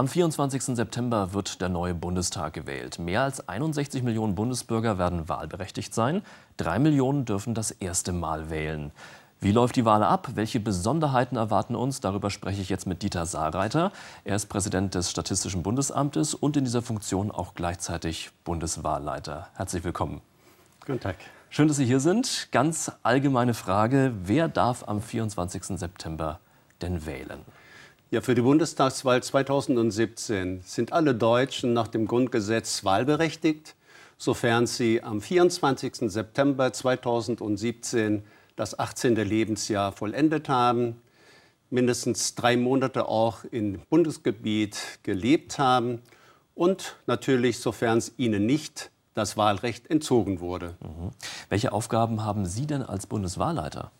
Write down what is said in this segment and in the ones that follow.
Am 24. September wird der neue Bundestag gewählt. Mehr als 61 Millionen Bundesbürger werden wahlberechtigt sein. Drei Millionen dürfen das erste Mal wählen. Wie läuft die Wahl ab? Welche Besonderheiten erwarten uns? Darüber spreche ich jetzt mit Dieter Saarreiter. Er ist Präsident des Statistischen Bundesamtes und in dieser Funktion auch gleichzeitig Bundeswahlleiter. Herzlich willkommen. Guten Tag. Schön, dass Sie hier sind. Ganz allgemeine Frage. Wer darf am 24. September denn wählen? Ja, für die Bundestagswahl 2017 sind alle Deutschen nach dem Grundgesetz wahlberechtigt, sofern sie am 24. September 2017 das 18. Lebensjahr vollendet haben, mindestens drei Monate auch im Bundesgebiet gelebt haben und natürlich, sofern es ihnen nicht das Wahlrecht entzogen wurde. Mhm. Welche Aufgaben haben Sie denn als Bundeswahlleiter?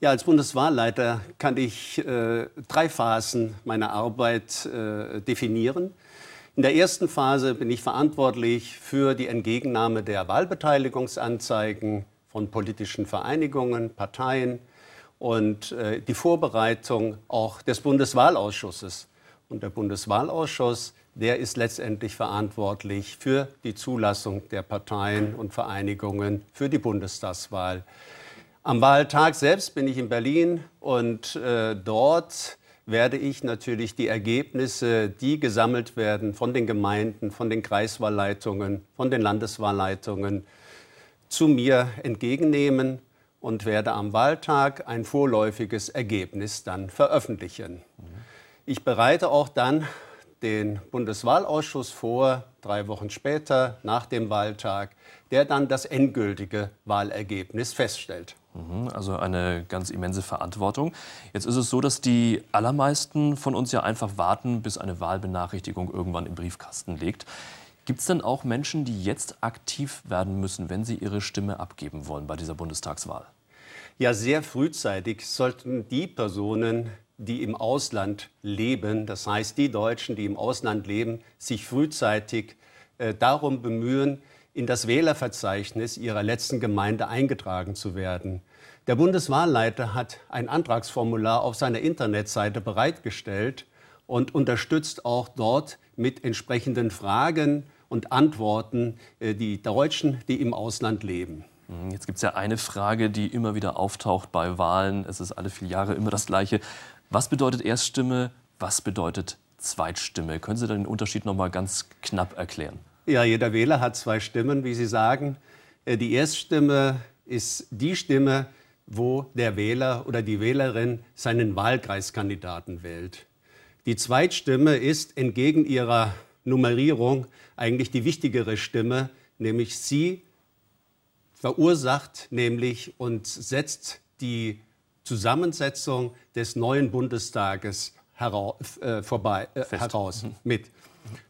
Ja, als Bundeswahlleiter kann ich äh, drei Phasen meiner Arbeit äh, definieren. In der ersten Phase bin ich verantwortlich für die Entgegennahme der Wahlbeteiligungsanzeigen von politischen Vereinigungen, Parteien und äh, die Vorbereitung auch des Bundeswahlausschusses. Und der Bundeswahlausschuss, der ist letztendlich verantwortlich für die Zulassung der Parteien und Vereinigungen für die Bundestagswahl. Am Wahltag selbst bin ich in Berlin und äh, dort werde ich natürlich die Ergebnisse, die gesammelt werden von den Gemeinden, von den Kreiswahlleitungen, von den Landeswahlleitungen, zu mir entgegennehmen und werde am Wahltag ein vorläufiges Ergebnis dann veröffentlichen. Ich bereite auch dann den Bundeswahlausschuss vor, drei Wochen später, nach dem Wahltag, der dann das endgültige Wahlergebnis feststellt. Mhm, also eine ganz immense Verantwortung. Jetzt ist es so, dass die allermeisten von uns ja einfach warten, bis eine Wahlbenachrichtigung irgendwann im Briefkasten liegt. Gibt es denn auch Menschen, die jetzt aktiv werden müssen, wenn sie ihre Stimme abgeben wollen bei dieser Bundestagswahl? Ja, sehr frühzeitig sollten die Personen, die im Ausland leben, das heißt die Deutschen, die im Ausland leben, sich frühzeitig äh, darum bemühen, in das Wählerverzeichnis ihrer letzten Gemeinde eingetragen zu werden. Der Bundeswahlleiter hat ein Antragsformular auf seiner Internetseite bereitgestellt und unterstützt auch dort mit entsprechenden Fragen und Antworten äh, die Deutschen, die im Ausland leben. Jetzt gibt es ja eine Frage, die immer wieder auftaucht bei Wahlen. Es ist alle vier Jahre immer das Gleiche. Was bedeutet Erststimme? Was bedeutet Zweitstimme? Können Sie den Unterschied noch mal ganz knapp erklären? Ja, jeder Wähler hat zwei Stimmen, wie Sie sagen. Äh, die Erststimme ist die Stimme, wo der Wähler oder die Wählerin seinen Wahlkreiskandidaten wählt. Die Zweitstimme ist entgegen ihrer Nummerierung eigentlich die wichtigere Stimme, nämlich sie verursacht nämlich und setzt die Zusammensetzung des neuen Bundestages heraus, äh, vorbei, äh, heraus mhm. mit.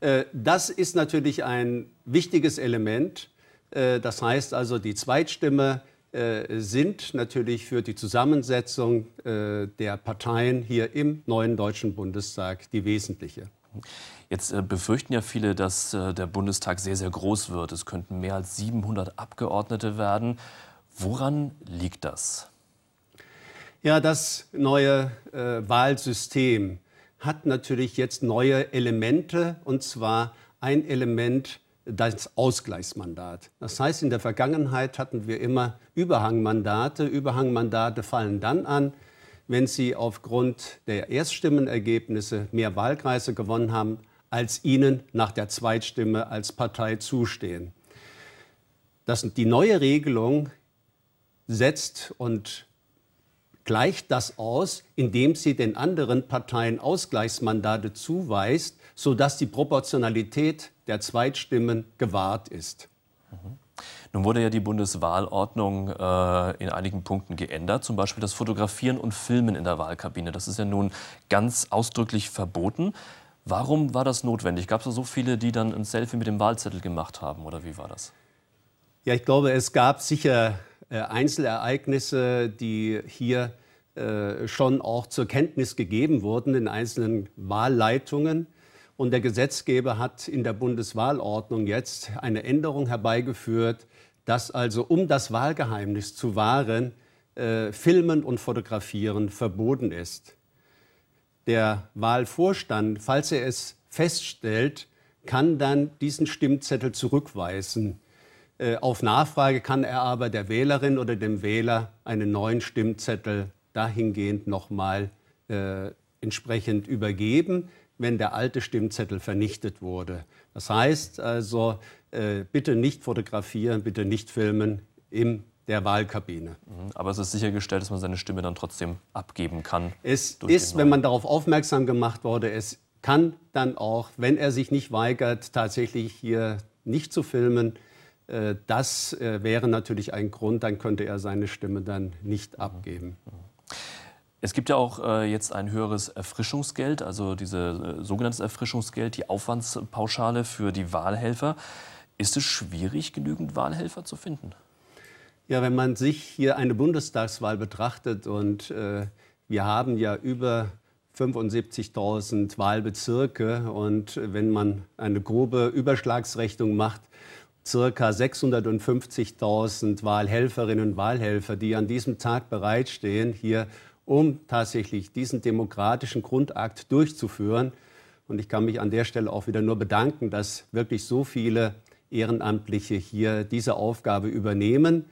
Äh, das ist natürlich ein wichtiges Element. Äh, das heißt also, die Zweitstimme äh, sind natürlich für die Zusammensetzung äh, der Parteien hier im neuen Deutschen Bundestag die wesentliche. Jetzt befürchten ja viele, dass der Bundestag sehr, sehr groß wird. Es könnten mehr als 700 Abgeordnete werden. Woran liegt das? Ja, das neue äh, Wahlsystem hat natürlich jetzt neue Elemente, und zwar ein Element das Ausgleichsmandat. Das heißt, in der Vergangenheit hatten wir immer Überhangmandate. Überhangmandate fallen dann an, wenn sie aufgrund der Erststimmenergebnisse mehr Wahlkreise gewonnen haben, als ihnen nach der Zweitstimme als Partei zustehen. Das, die neue Regelung setzt und gleicht das aus, indem sie den anderen Parteien Ausgleichsmandate zuweist, sodass die Proportionalität der Zweitstimmen gewahrt ist. Mhm. Nun wurde ja die Bundeswahlordnung äh, in einigen Punkten geändert, zum Beispiel das Fotografieren und Filmen in der Wahlkabine. Das ist ja nun ganz ausdrücklich verboten. Warum war das notwendig? Gab es da so viele, die dann ein Selfie mit dem Wahlzettel gemacht haben oder wie war das? Ja, ich glaube, es gab sicher äh, Einzelereignisse, die hier äh, schon auch zur Kenntnis gegeben wurden in einzelnen Wahlleitungen. Und der Gesetzgeber hat in der Bundeswahlordnung jetzt eine Änderung herbeigeführt, dass also, um das Wahlgeheimnis zu wahren, äh, Filmen und Fotografieren verboten ist. der Wahlvorstand, falls er es feststellt, kann dann diesen Stimmzettel zurückweisen. Äh, auf Nachfrage kann er aber der Wählerin oder dem Wähler einen neuen Stimmzettel dahingehend nochmal äh, entsprechend übergeben, wenn der alte Stimmzettel vernichtet wurde. Das heißt also, äh, bitte nicht fotografieren, bitte nicht filmen im der Wahlkabine. Mhm. Aber es ist sichergestellt, dass man seine Stimme dann trotzdem abgeben kann. Es ist, wenn man darauf aufmerksam gemacht wurde, es kann dann auch, wenn er sich nicht weigert, tatsächlich hier nicht zu filmen, das äh, wäre natürlich ein Grund, dann könnte er seine Stimme dann nicht abgeben. Es gibt ja auch äh, jetzt ein höheres Erfrischungsgeld, also diese sogenanntes Erfrischungsgeld, die Aufwandspauschale für die Wahlhelfer. Ist es schwierig, genügend Wahlhelfer zu finden? Ja, wenn man sich hier eine Bundestagswahl betrachtet und äh, wir haben ja über 75.000 Wahlbezirke und wenn man eine grobe Überschlagsrechnung macht, circa 650.000 Wahlhelferinnen und Wahlhelfer, die an diesem Tag bereitstehen, hier um tatsächlich diesen demokratischen Grundakt durchzuführen. Und ich kann mich an der Stelle auch wieder nur bedanken, dass wirklich so viele Ehrenamtliche hier diese Aufgabe übernehmen.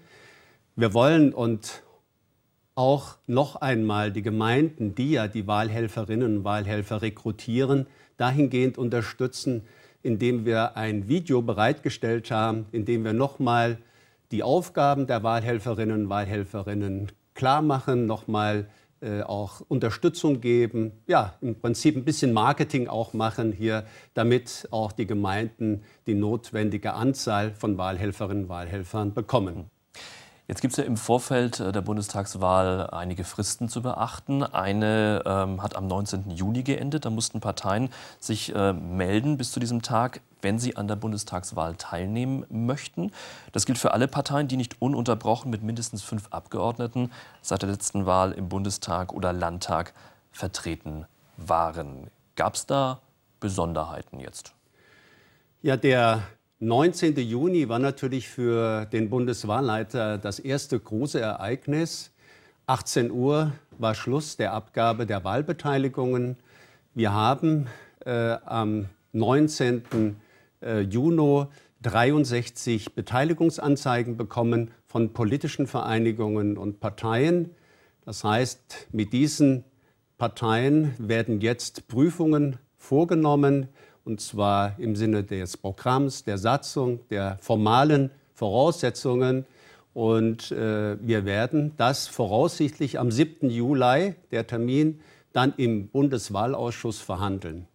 Wir wollen und auch noch einmal die Gemeinden, die ja die Wahlhelferinnen und Wahlhelfer rekrutieren, dahingehend unterstützen, indem wir ein Video bereitgestellt haben, indem wir nochmal die Aufgaben der Wahlhelferinnen und Wahlhelferinnen klar machen, nochmal äh, auch Unterstützung geben, ja, im Prinzip ein bisschen Marketing auch machen hier, damit auch die Gemeinden die notwendige Anzahl von Wahlhelferinnen und Wahlhelfern bekommen. Jetzt gibt es ja im Vorfeld äh, der Bundestagswahl einige Fristen zu beachten. Eine ähm, hat am 19. Juni geendet. Da mussten Parteien sich äh, melden bis zu diesem Tag, wenn sie an der Bundestagswahl teilnehmen möchten. Das gilt für alle Parteien, die nicht ununterbrochen mit mindestens fünf Abgeordneten seit der letzten Wahl im Bundestag oder Landtag vertreten waren. Gab es da Besonderheiten jetzt? Ja, der 19. Juni war natürlich für den Bundeswahlleiter das erste große Ereignis. 18 Uhr war Schluss der Abgabe der Wahlbeteiligungen. Wir haben äh, am 19. Äh, Juni 63 Beteiligungsanzeigen bekommen von politischen Vereinigungen und Parteien. Das heißt, mit diesen Parteien werden jetzt Prüfungen vorgenommen und zwar im Sinne des Programms, der Satzung, der formalen Voraussetzungen. Und äh, wir werden das voraussichtlich am 7. Juli, der Termin, dann im Bundeswahlausschuss verhandeln.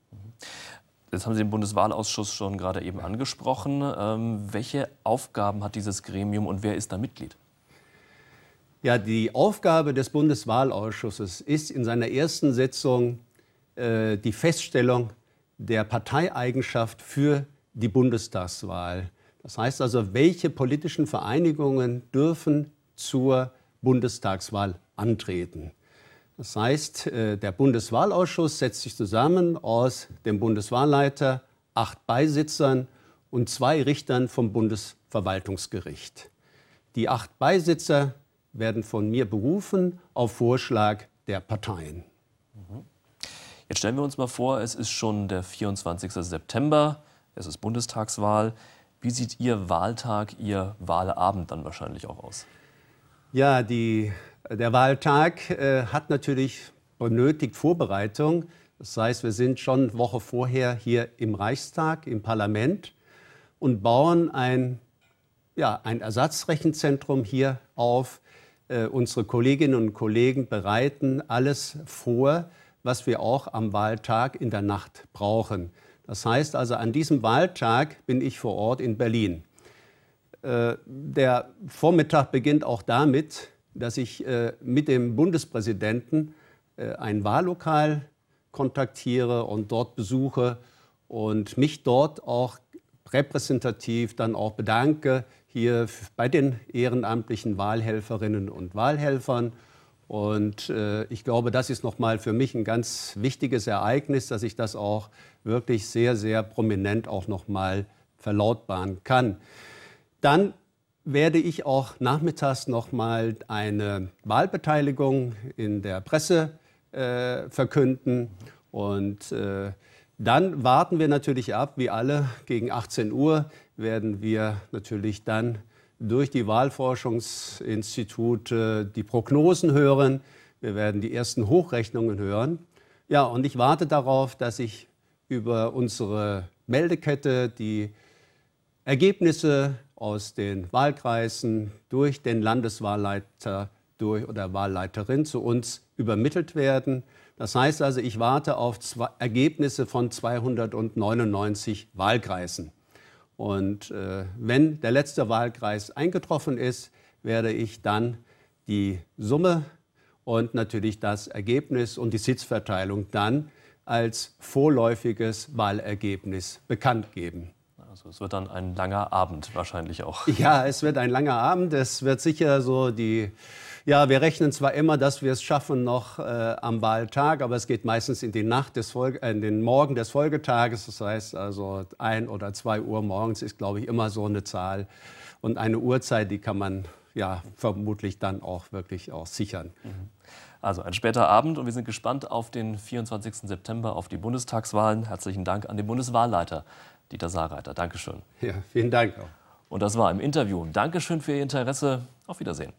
Jetzt haben Sie den Bundeswahlausschuss schon gerade eben angesprochen. Ähm, welche Aufgaben hat dieses Gremium und wer ist da Mitglied? Ja, die Aufgabe des Bundeswahlausschusses ist in seiner ersten Sitzung äh, die Feststellung der Parteieigenschaft für die Bundestagswahl. Das heißt also, welche politischen Vereinigungen dürfen zur Bundestagswahl antreten. Das heißt, äh, der Bundeswahlausschuss setzt sich zusammen aus dem Bundeswahlleiter, acht Beisitzern und zwei Richtern vom Bundesverwaltungsgericht. Die acht Beisitzer werden von mir berufen auf Vorschlag der Parteien. Jetzt stellen wir uns mal vor, es ist schon der 24. September, es ist Bundestagswahl. Wie sieht Ihr Wahltag, Ihr Wahlabend dann wahrscheinlich auch aus? Ja, die, der Wahltag äh, hat natürlich benötigt Vorbereitung. Das heißt, wir sind schon eine Woche vorher hier im Reichstag, im Parlament und bauen ein, ja, ein Ersatzrechenzentrum hier auf. Äh, unsere Kolleginnen und Kollegen bereiten alles vor, was wir auch am Wahltag in der Nacht brauchen. Das heißt also, an diesem Wahltag bin ich vor Ort in Berlin. Äh, der Vormittag beginnt auch damit, dass ich äh, mit dem Bundespräsidenten äh, ein Wahllokal kontaktiere und dort besuche und mich dort auch repräsentativ dann auch bedanke hier bei den ehrenamtlichen Wahlhelferinnen und Wahlhelfern und äh, ich glaube, das ist nochmal für mich ein ganz wichtiges Ereignis, dass ich das auch wirklich sehr, sehr prominent auch nochmal verlautbaren kann. Dann werde ich auch nachmittags nochmal eine Wahlbeteiligung in der Presse äh, verkünden. Und äh, dann warten wir natürlich ab, wie alle, gegen 18 Uhr werden wir natürlich dann durch die Wahlforschungsinstitute die Prognosen hören. Wir werden die ersten Hochrechnungen hören. Ja, und ich warte darauf, dass ich über unsere Meldekette die Ergebnisse aus den Wahlkreisen durch den Landeswahlleiter durch, oder Wahlleiterin zu uns übermittelt werden. Das heißt also, ich warte auf Ergebnisse von 299 Wahlkreisen. Und äh, wenn der letzte Wahlkreis eingetroffen ist, werde ich dann die Summe und natürlich das Ergebnis und die Sitzverteilung dann als vorläufiges Wahlergebnis bekannt geben. Also es wird dann ein langer Abend wahrscheinlich auch. Ja, es wird ein langer Abend. Es wird sicher so die ja, wir rechnen zwar immer, dass wir es schaffen noch äh, am Wahltag, aber es geht meistens in die Nacht des Folge, äh, in den Morgen des Folgetages. Das heißt also ein oder zwei Uhr morgens ist, glaube ich, immer so eine Zahl und eine Uhrzeit, die kann man ja vermutlich dann auch wirklich auch sichern. Mhm. Also ein später Abend und wir sind gespannt auf den 24. September, auf die Bundestagswahlen. Herzlichen Dank an den Bundeswahlleiter Dieter Saarreiter. Dankeschön. Ja, vielen Dank auch. Und das war im Interview. Dankeschön für Ihr Interesse. Auf Wiedersehen.